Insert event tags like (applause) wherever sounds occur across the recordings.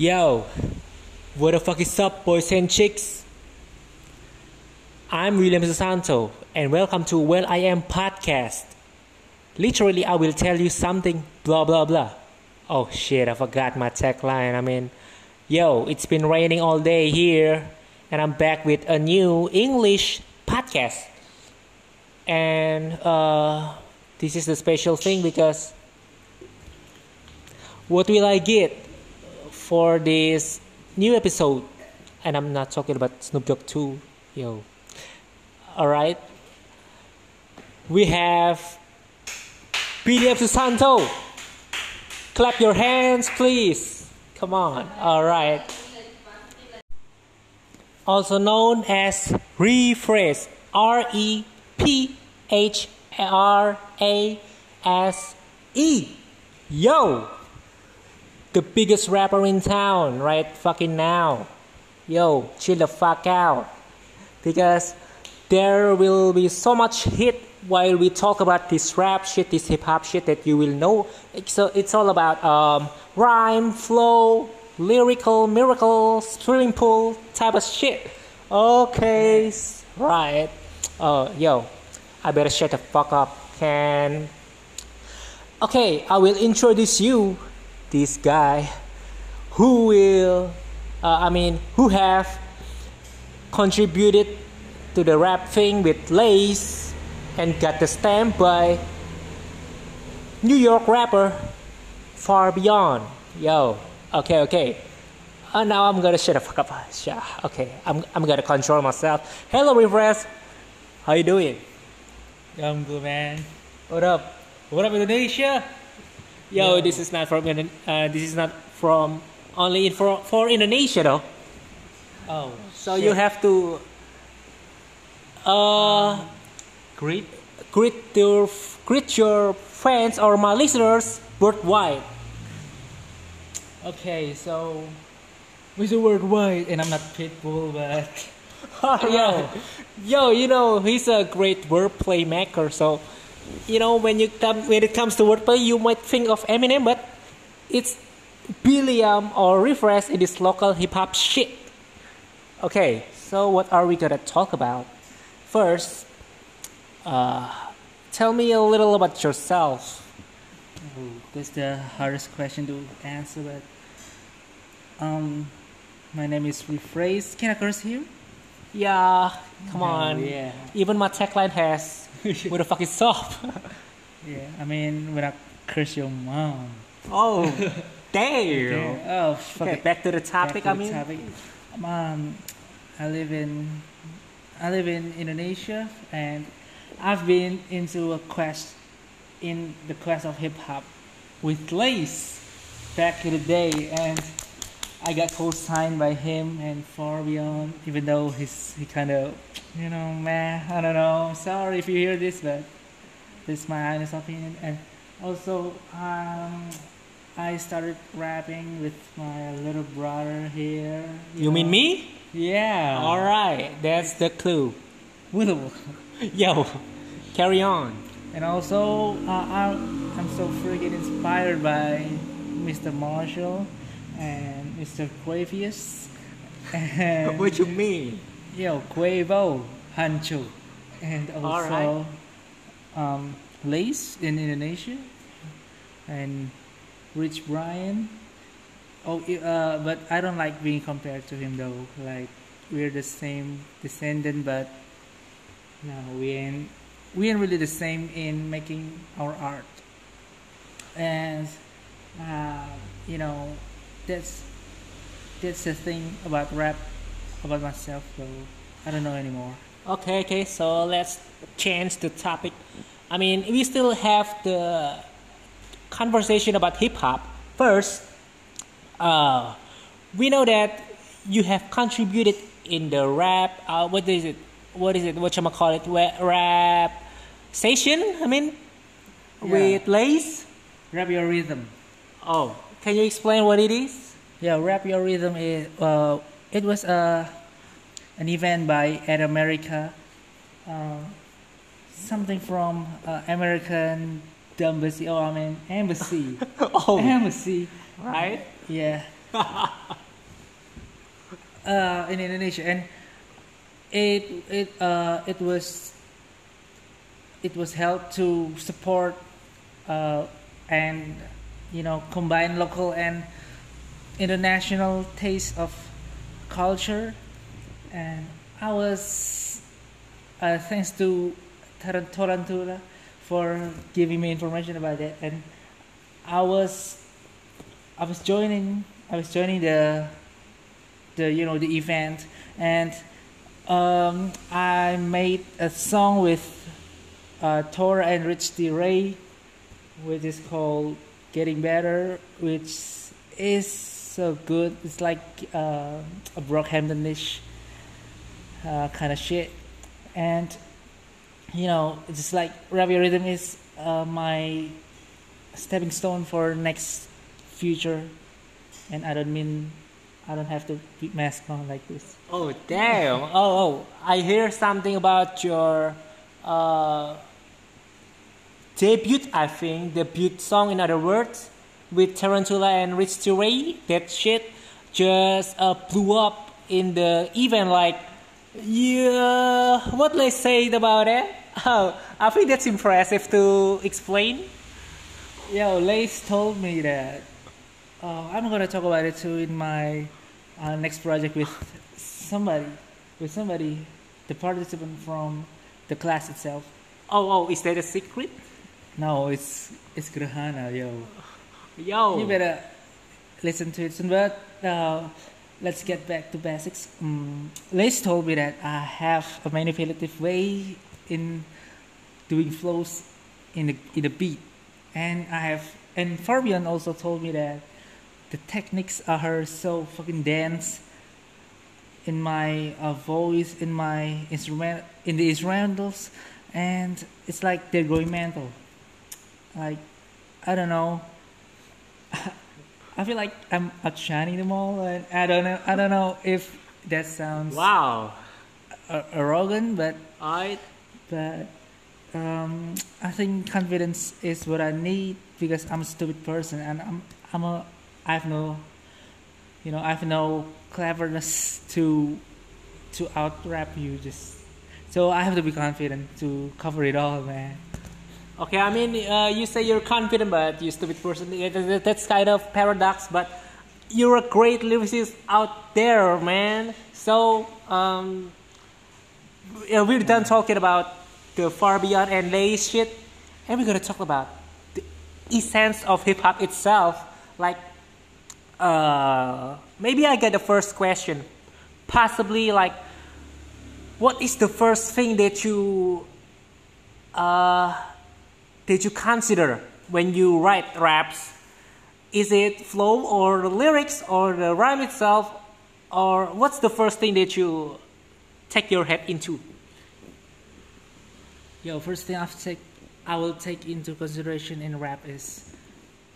Yo, what the fuck is up, boys and chicks? I'm William Susanto, and welcome to Well I Am podcast. Literally, I will tell you something, blah blah blah. Oh shit, I forgot my tagline. I mean, yo, it's been raining all day here, and I'm back with a new English podcast. And uh, this is the special thing because what will I get for this new episode? And I'm not talking about Snoop Dogg 2, yo. Alright? We have BDM Susanto. Clap your hands, please. Come on. Alright. Also known as Rephrase. R E P H R A S E. Yo! The biggest rapper in town right fucking now. Yo, chill the fuck out. Because there will be so much hit while we talk about this rap shit, this hip hop shit that you will know. So it's all about um, rhyme, flow, lyrical, miracle, swimming pool type of shit. Okay, right. Uh, yo, I better shut the fuck up. Can. Okay, I will introduce you this guy who will, uh, I mean, who have contributed to the rap thing with Lace and got the stamp by New York rapper Fabian. Yo, okay, okay. Uh, now I'm gonna shut the fuck up. Yeah, okay, I'm, I'm gonna control myself. Hello, Rephrase. How you doing? I'm good, man. What up? What up, Indonesia? Yo, Yeah. this is not from uh, this is not from only in for for Indonesia though. Oh, So you have to uh great. greet your greet your fans or my listeners worldwide. Okay, so Mr. Worldwide, and I'm not Pitbull, but (laughs) yo, (laughs) yo, you know he's a great wordplay maker. So, you know when you come when it comes to wordplay, you might think of Eminem, but it's Billiam or Rephrase it is local hip hop shit. Okay, so what are we gonna talk about? First, uh, tell me a little about yourself. Ooh, that's the hardest question to answer. But um, my name is Rephrase. Can I curse here? Yeah, come No, on. yeah. Even my tagline has, "What the fuck is up?" (laughs) Yeah, I mean when I curse your mom. oh, (laughs) damn. Oh, fuck Okay, it. back to the topic. to I the mean, topic. Um, I live in I live in Indonesia, and I've been into a quest in the quest of hip hop with Lace back in the day, and I got co-signed by him and Fabian. Even though he's he kind of you know man, I don't know. Sorry if you hear this, but this is my honest opinion. And also, um, I started rapping with my little brother here. you mean know. me? Yeah. All right, that's the clue. (laughs) Yo, carry on. And also, uh, I'm, I'm so freaking inspired by Mr. Marshall and Mr. Quavious. And, What you mean? yo, Quavo, Huncho. And also, Alright. um, Lace in Indonesia. And Rich Brian. Oh, uh, but I don't like being compared to him though. Like, we're the same descendant, but no, we ain't we ain't really the same in making our art. And uh, you know, that's that's the thing about rap about myself though. I don't know anymore. Okay, okay. So let's change the topic. I mean, we still have the conversation about hip hop. First, uh, we know that you have contributed in the rap. Uh, what is it? What is it? What you call it? Rap station. I mean, Yeah. with Lace. Rap your rhythm. Oh, can you explain what it is? Yeah, rap your rhythm is uh, it was uh, an event by At America, uh, something from uh, American embassy. Oh, I mean embassy. (laughs) oh, embassy. right. Yeah, (laughs) uh, in Indonesia, and it it uh, it was it was held to support uh, and you know combine local and international taste of culture, and I was uh, thanks to Tarant- Tarantula for giving me information about that, and I was I was joining I was joining the the you know the event. And um, I made a song with uh, Tora and Rich D. Ray, which is called "Getting Better," which is so good. It's like uh, a Brockhamptonish uh, kind of shit, and you know, it's just like Ravi Rhythm is uh, my stepping stone for next future, and I don't mean I don't have to keep mask on like this. Oh damn! oh oh, I hear something about your uh, debut. I think debut song. In other words, with Tarantula and Rich Ray. That shit just uh, blew up in the event. Like, yeah, what let's say about it? (laughs) Oh, I think that's impressive to explain. Yo, Lace told me that. Uh, I'm gonna talk about it too in my uh, next project with somebody, with somebody, the participant from the class itself. Oh oh, is that a secret? No, it's it's Grahana, yo. Yo. You better listen to it soon. But uh, let's get back to basics. Um, Lace told me that I have a manipulative way in doing flows in the in the beat, and I have. And Fabian also told me that the techniques are so fucking dense in my uh, voice, in my instrument, in the instrumentals, and it's like they're going mental. Like I don't know. I feel like I'm outshining them all, and I don't know. I don't know if that sounds Wow. arrogant, but I but um, I think confidence is what I need because I'm a stupid person and I'm I'm a I have no you know I have no cleverness to to out rap you just so I have to be confident to cover it all man Okay, I mean, uh, you say you're confident, but you're stupid person. That's kind of paradox, but you're a great lyricist out there, man. So, um, we're done talking about the Fabian and lace shit, and we're gonna talk about the essence of hip hop itself. Like, uh, maybe I get the first question, possibly like, what is the first thing that you uh, did you consider when you write raps? Is it flow or the lyrics or the rhyme itself? Or what's the first thing that you take your head into? Yo, first thing I've take, I will take into consideration in rap is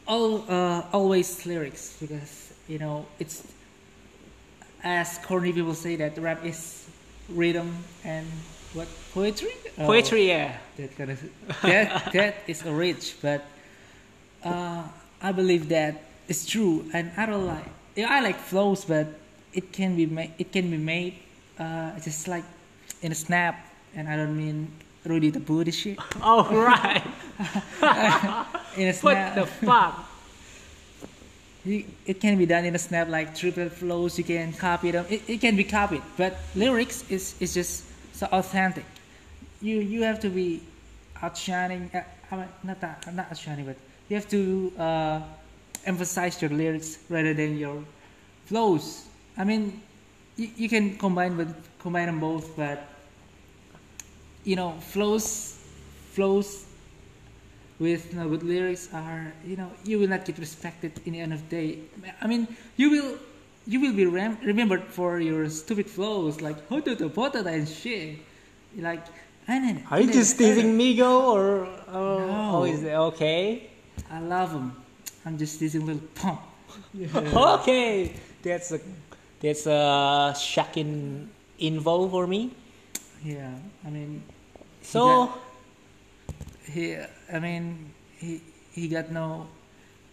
all uh, always lyrics because you know it's as corny people say that rap is rhythm and what poetry. Oh, Poetry, yeah. that kind of that (laughs) that is a rich, but uh, I believe that it's true, and I don't like. I like flows, but it can be made. It can be made uh, just like in a snap, and I don't mean Rudy the Booty shit. (laughs) Oh, right. (laughs) In a snap. what the fuck? you, it can be done in a snap like triple flows. You can copy them. It, it can be copied, but lyrics is is just authentic. You you have to be outshining. Uh, not that, not outshining, but you have to uh, emphasize your lyrics rather than your flows. I mean, you, you can combine with combine them both, but you know, flows flows with you know, good lyrics are you know you will not get respected in the end of the day. I mean, you will you will be rem- remembered for your stupid flows like "Hototo potata" and shit. Like, I. Are you just teasing Migo or? Oh, No. oh, is it okay? I love him. I'm just teasing Lil Pump. (laughs) Okay, that's a that's a shocking info for me. Yeah, I mean, So. he, I mean, he he got no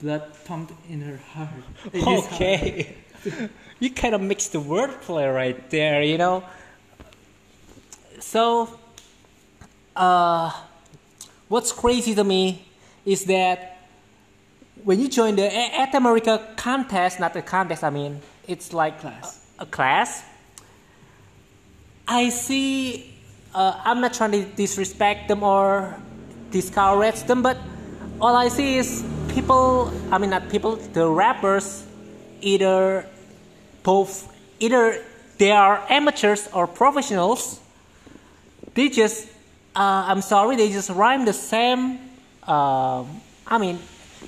blood pumped in her heart. (laughs) In his heart. (laughs) You kind of mixed the wordplay right there, you know. So, uh, what's crazy to me is that when you join the At America contest, not the contest, I mean, it's like Class. A, a class. I see. Uh, I'm not trying to disrespect them or discourage them, but all I see is people. I mean, not people. The rappers, either both, either they are amateurs or professionals. They just. Uh, I'm sorry. They just rhyme the same. Um, I mean,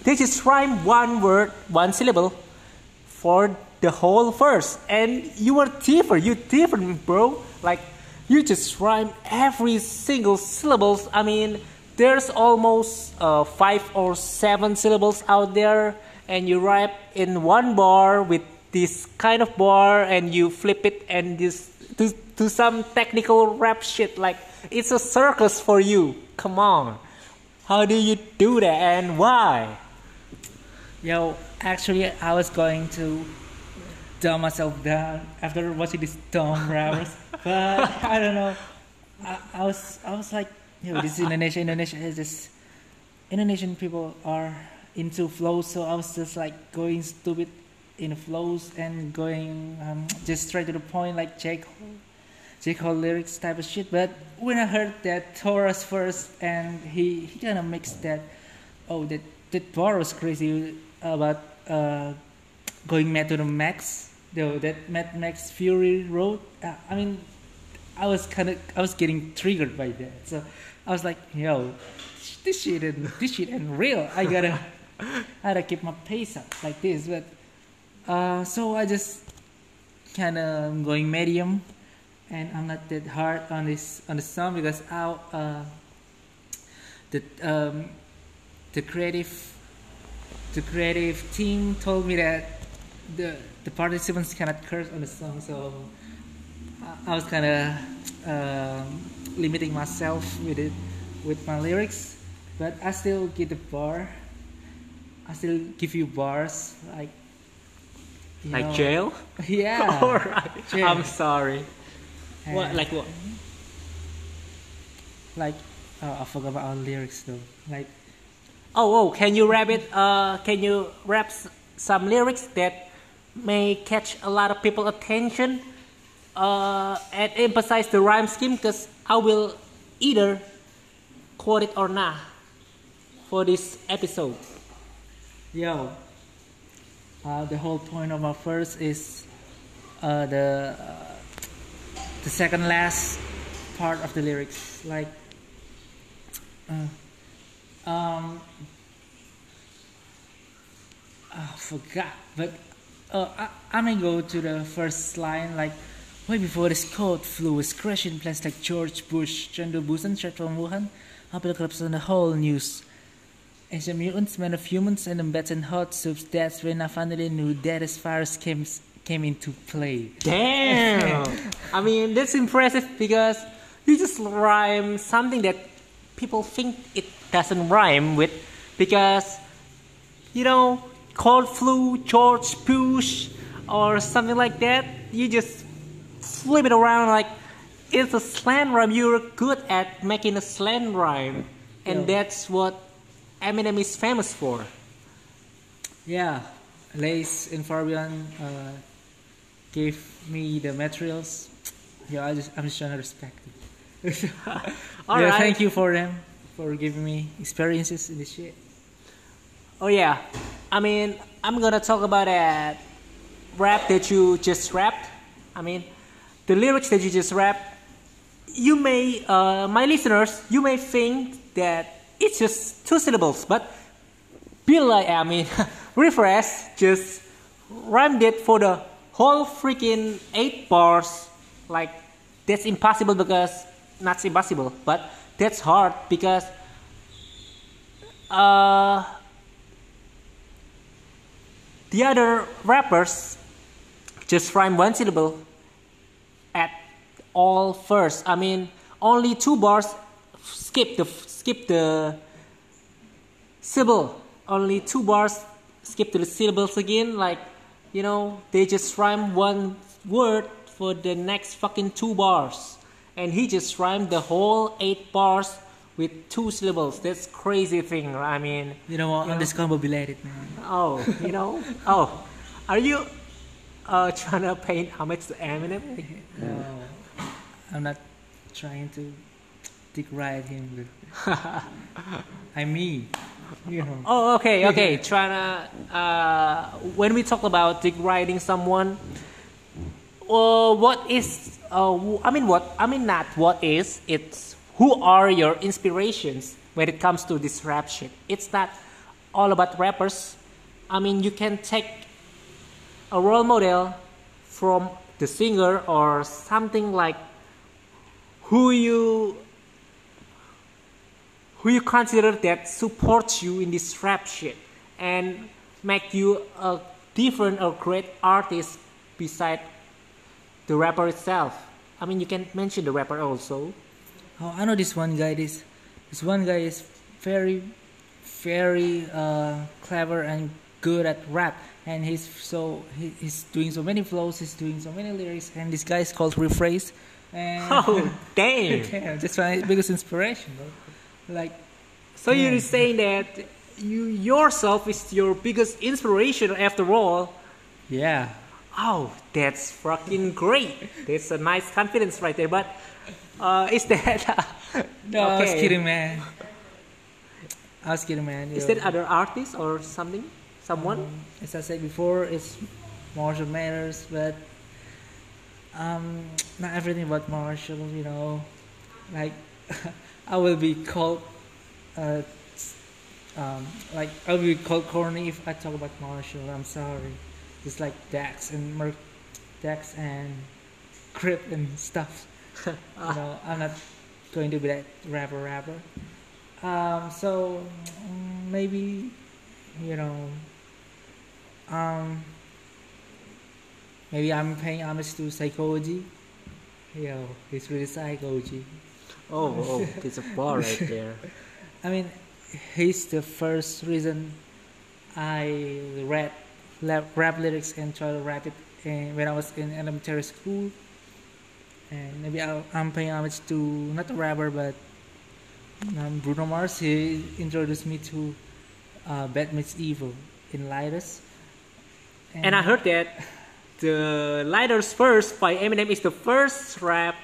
they just rhyme one word, one syllable, for the whole verse. And you are different. You different, bro. Like you just rhyme every single syllables. I mean, there's almost uh, five or seven syllables out there, and you rhyme in one bar with this kind of bar, and you flip it and just do, do some technical rap shit. Like it's a circus for you. Come on. How do you do that and why? Yo, actually, I was going to dumb myself down after watching these dumb rappers, (laughs) but I don't know. I, I was I was like, yo, this is Indonesia. Indonesia is this Indonesian people are into flows, so I was just like going stupid in flows and going um, just straight to the point, like J Cole, J Cole lyrics type of shit. But when I heard that Taurus first, and he he kind of mixed that, oh that that bar was crazy about uh, going mad to the max. Though that Mad Max Fury Road, uh, I mean, I was kind of I was getting triggered by that. So I was like, yo, this shit and this shit and real. I gotta (laughs) I gotta keep my pace up like this. But uh, so I just kind of going medium, and I'm not that hard on this on the song because I uh, the um, the creative the creative team told me that the the participants cannot curse on the song, so I, I was kind of um, limiting myself with it with my lyrics, but I still get the bar. I still give you bars like you Like know- jail? (laughs) Yeah. (laughs) Alright. Jail. I'm sorry. What like what? like oh, I forgot about our lyrics though. Like Oh, oh, can you rap it? Uh, can you rap s- some lyrics that may catch a lot of people attention uh, and emphasize the rhyme scheme? Because I will either quote it or not for this episode. Yo, uh, the whole point of my verse is uh, the uh, the second last part of the lyrics, like uh, um, I forgot, but uh, I, I may go to the first line like. Way before this code flew was crashing plans like George Bush, Chandra Busan, straight from Wuhan, apocalypse on the whole news. Asian mutants, men of humans, and embeds and hot soups. That's when I finally knew that as virus came came into play. Damn! I mean, that's impressive because you just rhyme something that people think it doesn't rhyme with because, you know, cold flu, George Bush, or something like that. You just flip it around like it's a slang rhyme. You're good at making a slang rhyme, and Yeah. that's what Eminem is famous for. Yeah, Lace and Fabian uh, gave me the materials. Yeah, I just I'm just trying to respect it. (laughs) All yeah, right. thank you for them for giving me experiences in this shit. Oh yeah, I mean, I'm gonna talk about that rap that you just rapped. I mean, the lyrics that you just rapped. You may, uh, my listeners, you may think that it's just two syllables, but Bill, I mean, (laughs) Rephrase just rhymed it for the whole freaking eight bars. Like that's impossible because not impossible, but that's hard because uh, the other rappers just rhyme one syllable at all first. I mean, only two bars. Skip the skip the syllable. Only two bars skip to the syllables again. Like, you know, they just rhyme one word for the next fucking two bars, and he just rhymed the whole eight bars with two syllables. That's crazy thing. I mean, You know what? Yeah. Undiscombobulated, man. oh, you know, oh, are you uh, trying to paint homage to Eminem? (laughs) No, I'm not trying to dick ride him. I mean, you know. Oh, okay, okay. Trying to uh, when we talk about dick riding someone, uh, what is? Uh, I mean, what? I mean, not what is. It's who are your inspirations when it comes to this rap shit. It's not all about rappers. I mean, you can take a role model from the singer or something like who you who you consider that supports you in this rap shit and make you a different or great artist beside the rapper itself. I mean, you can mention the rapper also. Oh, I know this one guy. This this one guy is very, very uh, clever and good at rap, and he's so he, he's doing so many flows. He's doing so many lyrics, and this guy is called Rephrase. And Oh, (laughs) damn! that's my biggest inspiration, bro. Like, So you're saying that you yourself is your biggest inspiration after all. yeah, Oh, that's fucking great. That's a nice confidence right there. But uh, is that (laughs) no, I was Okay. kidding, man. I was kidding, man. is that other artist or something? Someone? Um, as I said before, it's Marshall Mathers, but um, not everything about Marshall. You know, like (laughs) I will be called, uh, um, like I will be called corny if I talk about Marshall. I'm sorry. Just like Dax and Merc, Dax and Crip and stuff. (laughs) you know, I'm not going to be that rapper rapper. Um, so mm, maybe, you know, um, maybe I'm paying homage to psychology. Yo, it's really psychology. Oh, oh, it's a bar right there. (laughs) I mean, he's the first reason I read rap, rap lyrics and try to rap it when I was in elementary school. And maybe I'll, I'm paying homage to not a rapper but um, Bruno Mars. He introduced me to uh, Bad Meets Evil in Lighters. And I heard that the Lighters First by Eminem is the first rap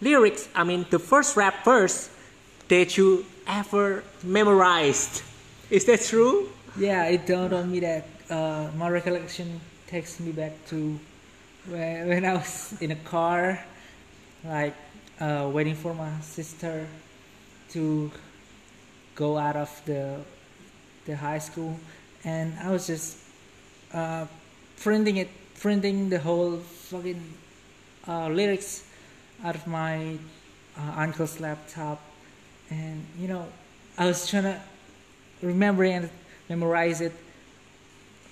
lyrics, I mean, the first rap verse that you ever memorized. Is that true? Yeah, it dawned on me that uh, my recollection takes me back to when, when I was in a car, like uh, waiting for my sister to go out of the the high school, and I was just uh, printing it, printing the whole fucking uh, lyrics out of my uh, uncle's laptop, and you know, I was trying to remember and memorize it,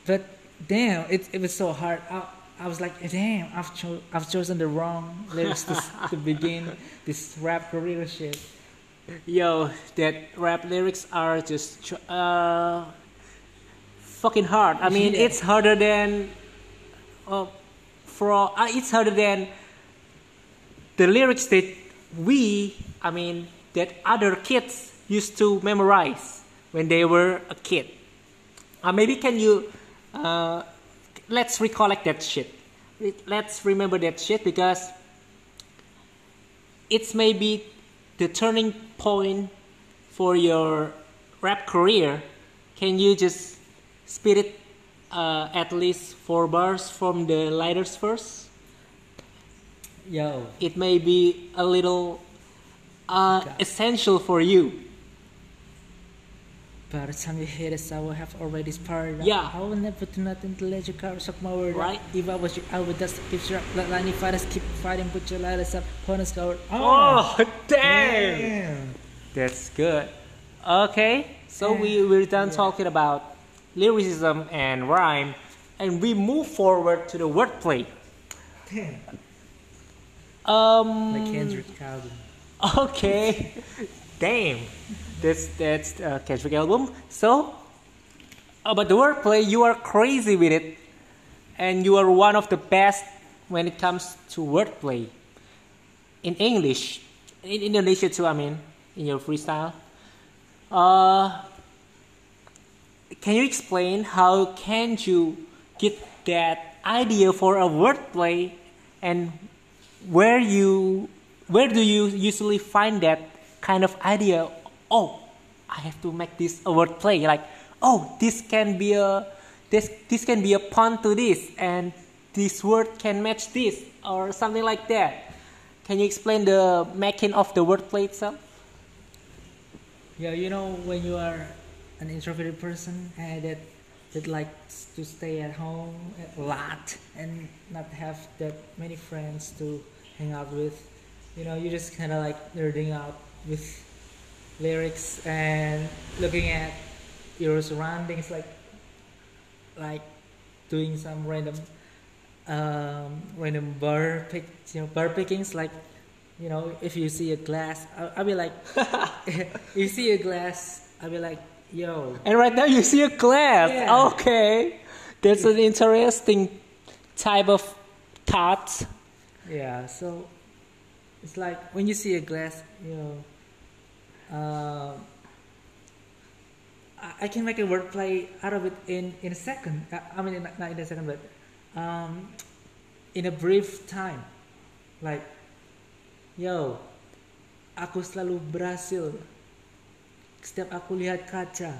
but damn, it it was so hard. I, I was like, damn, I've cho- I've chosen the wrong lyrics to, to begin this rap career shit. Yo, that rap lyrics are just tr- uh, fucking hard. I mean, Yeah. it's harder than uh, for uh, it's harder than the lyrics that we, I mean, that other kids used to memorize when they were a kid. Uh, maybe can you uh, let's recollect that shit. Let's remember that shit because it's maybe the turning point for your rap career. Can you just spit it uh, at least four bars from the lighters first? Yo, It may be a little uh, essential for you. by the time you hear this, I will have already sparred. Yeah. I will never do nothing to let car suck my word. Right. If I was you, I would just keep your let line fighters keep fighting, put your lighters up, corners covered. Oh, damn! damn. That's good. Okay, so we, we're done talking about lyricism and rhyme, and we move forward to the wordplay. Damn. Um, Like Kendrick album. Okay. Damn. That's that's uh, Kendrick album. So, about the wordplay, you are crazy with it, and you are one of the best when it comes to wordplay. In English, in Indonesia too. I mean, in your freestyle. Uh, can you explain how can you get that idea for a wordplay, and where you where do you usually find that kind of idea? Oh, I have to make this a wordplay. Like, oh, this can be a this this can be a pun to this, and this word can match this, or something like that. Can you explain the making of the wordplay itself? Yeah, you know when you are an introverted person and that that likes to stay at home a lot and not have that many friends to hang out with, you know, you just kind of like nerding out with lyrics and looking at your surroundings, like like doing some random um, random bar pick, you know, bar pickings, like you know, if you see a glass, I'll, I'll be like, (laughs) if you see a glass, I'll be like, yo. And right now you see a glass. Yeah. Okay, that's an interesting type of thought. Yeah, so it's like when you see a glass, you know, um, I, I can make a wordplay out of it in, in a second. Uh, I mean, not, not in a second, but um, in a brief time. Like, yo, aku selalu berhasil setiap aku lihat kaca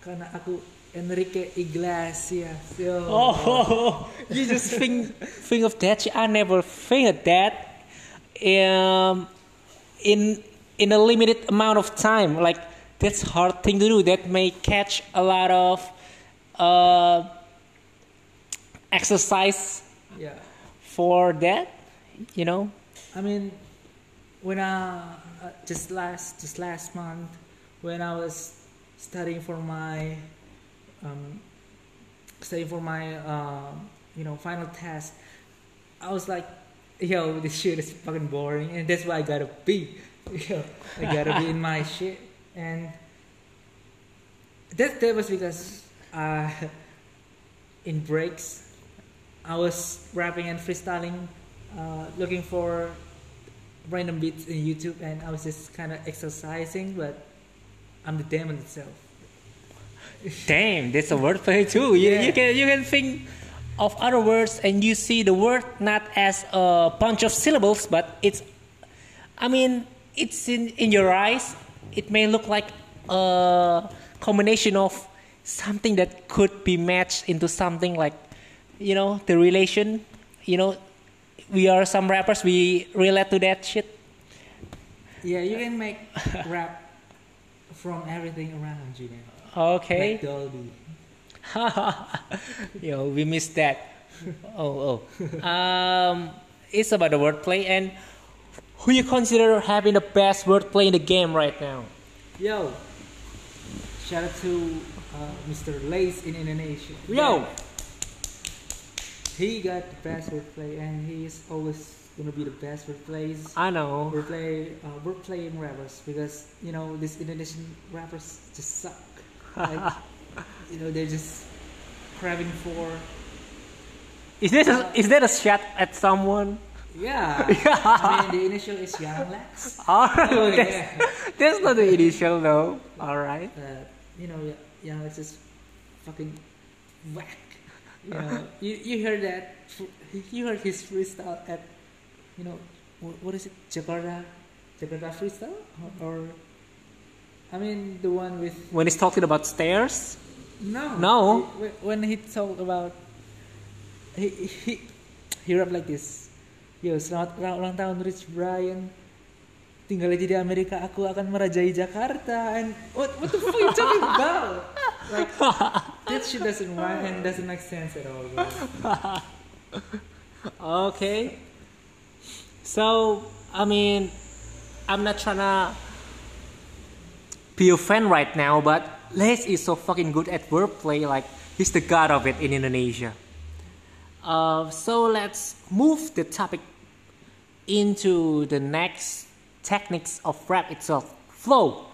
karena aku Enrique Iglesias. Yo. Oh, you just think think of that. I never think of that. Um, in in a limited amount of time, like that's hard thing to do. That may catch a lot of uh, exercise Yeah. for that. You know. I mean, when I uh, just last just last month, when I was studying for my um, studying for my uh, you know final test, I was like, yo, this shit is fucking boring, and that's why I gotta be, (laughs) yo, I gotta be in my (laughs) shit, and that that was because uh, in breaks, I was rapping and freestyling, uh, looking for random beats in YouTube, and I was just kind of exercising, but I'm the demon itself. Damn, that's a wordplay too. You, Yeah. you can you can think of other words and you see the word not as a bunch of syllables, but it's. I mean, it's in in your eyes. It may look like a combination of something that could be matched into something like, you know, the relation. You know, we are some rappers. We relate to that shit. Yeah, you can make rap from everything around you. Okay. Like Dolby. (laughs) Yo, we missed that. Oh, oh. Um, it's about the wordplay and who you consider having the best wordplay in the game right now? Yo, shout out to uh, Mr. Lace in Indonesia. Yo, He got the best wordplay, and he is always gonna be the best wordplays. I know. Wordplay, uh, playing rappers because you know these Indonesian rappers just suck. Like, (laughs) you know they're just craving for Is that a, is that a shot at someone? yeah. (laughs) I mean the initial is Young Lex. (laughs) Alright, Oh, that's, yeah. that's not the initial though. Alright. uh, you know, yeah, yeah, it's just fucking whack. You know, you, you heard that, you heard his freestyle at, you know, what, what is it, Jakarta, Jakarta freestyle, or, or, I mean the one with When he's talking about stairs, no, No. He- when he talked about, he he he rap like this, yo selamat ulang tahun Rich Brian. Tinggal aja di Amerika, aku akan merajai Jakarta. And what what the fuck are you talking about? (laughs) Like that shit doesn't rhyme and doesn't make sense at all. Bro. (laughs) Okay. So, I mean, I'm not trying to be a fan right now, but Lace is so fucking good at wordplay, like, he's the god of it in Indonesia. Uh, so, let's move the topic into the next techniques of rap itself flow.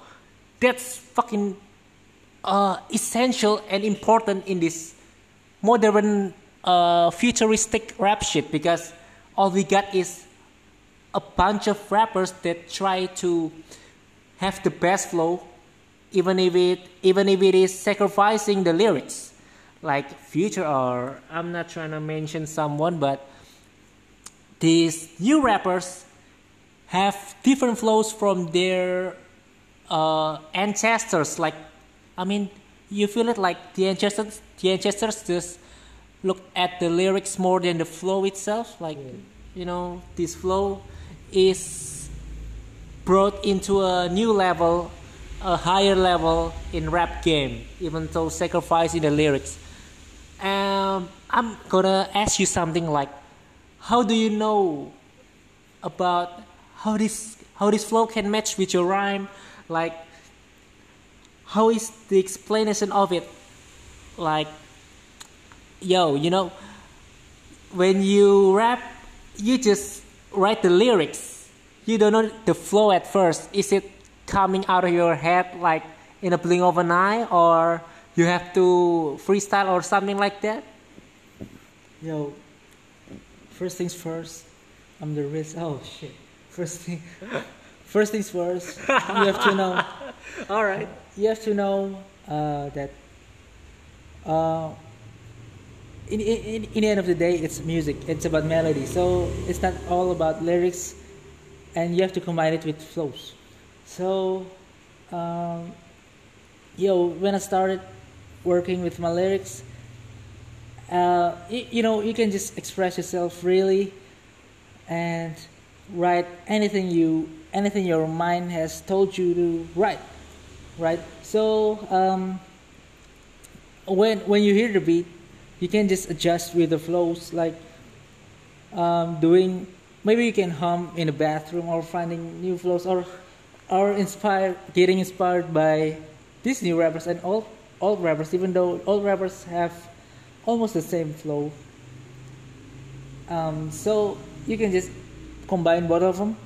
That's fucking uh, essential and important in this modern uh, futuristic rap shit because all we got is a bunch of rappers that try to have the best flow even if it even if it is sacrificing the lyrics. Like future or i'm not trying to mention someone but these new rappers have different flows from their uh, ancestors. Like i mean you feel it like the ancestors the ancestors just look at the lyrics more than the flow itself? Like you know this flow is brought into a new level a higher level in rap game even though sacrificing the lyrics. Um, i'm gonna ask you something like how do you know about how this how this flow can match with your rhyme? Like how is the explanation of it? Like yo you know when you rap you just write the lyrics you don't know the flow at first is it coming out of your head like in a blink of an eye or you have to freestyle or something like that Yo, first things first. I'm the risk. Oh shit. First thing, (laughs) first things first. You have to know. (laughs) all right You have to know uh, that. Uh, in, in, in the end of the day, it's music. It's about melody. So it's not all about lyrics, and you have to combine it with flows. So, um, yo, when I started working with my lyrics, uh, y- you know, you can just express yourself freely and write anything you, anything your mind has told you to write, right? So um, when when you hear the beat, you can just adjust with the flows, like um, doing. Maybe you can hum in the bathroom or finding new flows, or or inspired, getting inspired by these new rappers and all old rappers. Even though all rappers have almost the same flow, um, so you can just combine both of them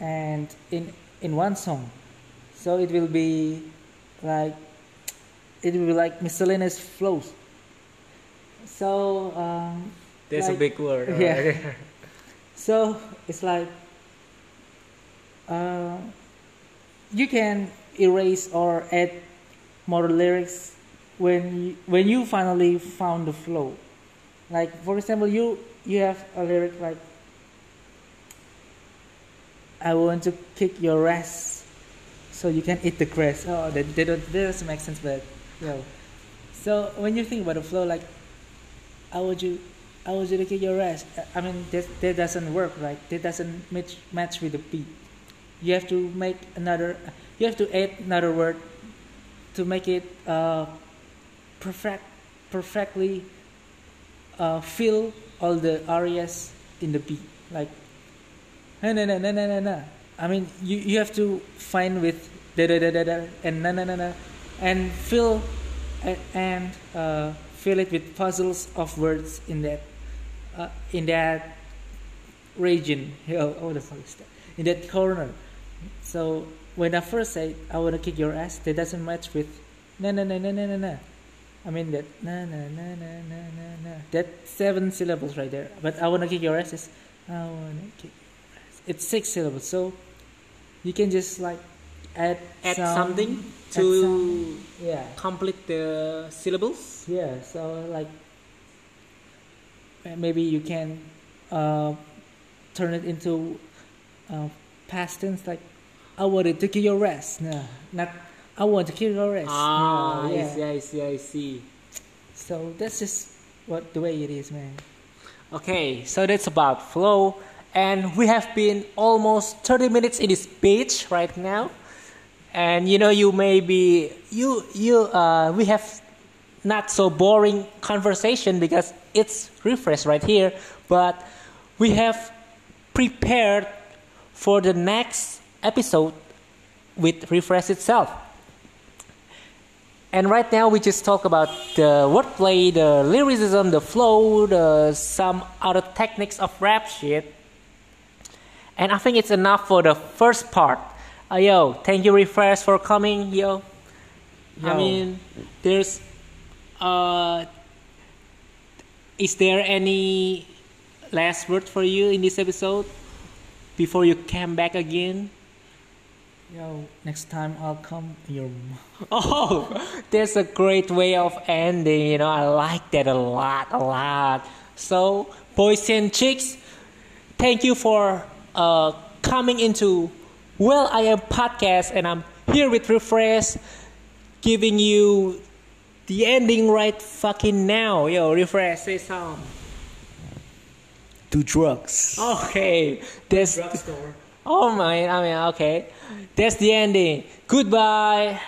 and in in one song. So it will be like it will be like miscellaneous flows. So um, that's like- a big word all (laughs) Yeah. so it's like uh, you can erase or add more lyrics when you, when you finally found the flow. Like for example, you you have a lyric like I want to kick your ass so you can eat the grass. Oh, that, that, don't- that doesn't make sense, but yeah. So when you think about the flow, like I would you, I want you kick your ass. I mean, that that doesn't work, right? That doesn't match match with the beat. You have to make another. You have to add another word to make it uh, perfect, perfectly uh, fill all the areas in the beat. Like, no, no, no, no, no, no. I mean, you, you have to find with da da da da da and na na na na, and fill and uh, fill it with puzzles of words in that uh, in that region. Oh, oh, the fuck is that? In that corner. So when I first say I want to kick your ass, that doesn't match with na na na na na na. I mean that na na na na na na na. That seven syllables right there. But I want to kick your ass is I want to kick. Your ass. It's six syllables. So you can just like add add some- something to some- yeah. complete the syllables? Yeah so like maybe you can uh, turn it into uh, past tense like I wanted to kill your ass no not I want to kill your ass ah No, I see I see I see. So that's just what the way it is man. Okay, so that's about flow, and we have been almost 30 minutes in this page right now, and you know you may be you you uh, we have not so boring conversation because it's Rephrase right here, but we have prepared for the next episode with Rephrase itself. And right now we just talk about the wordplay, the lyricism, the flow, the some other techniques of rap shit. And I think it's enough for the first part. Uh, yo, thank you Rephrase for coming, yo. I mean, there's. Uh, is there any last word for you in this episode before you come back again? Yo, next time I'll come your. (laughs) Oh, that's a great way of ending. You know, I like that a lot, a lot. So, boys and chicks, thank you for uh, coming into Well I Am podcast, and I'm here with Rephrase, giving you the ending right fucking now. Yo, Rephrase, say something. Do drugs. Okay, that's Drugstore. oh my. I mean, okay, that's the ending. Goodbye.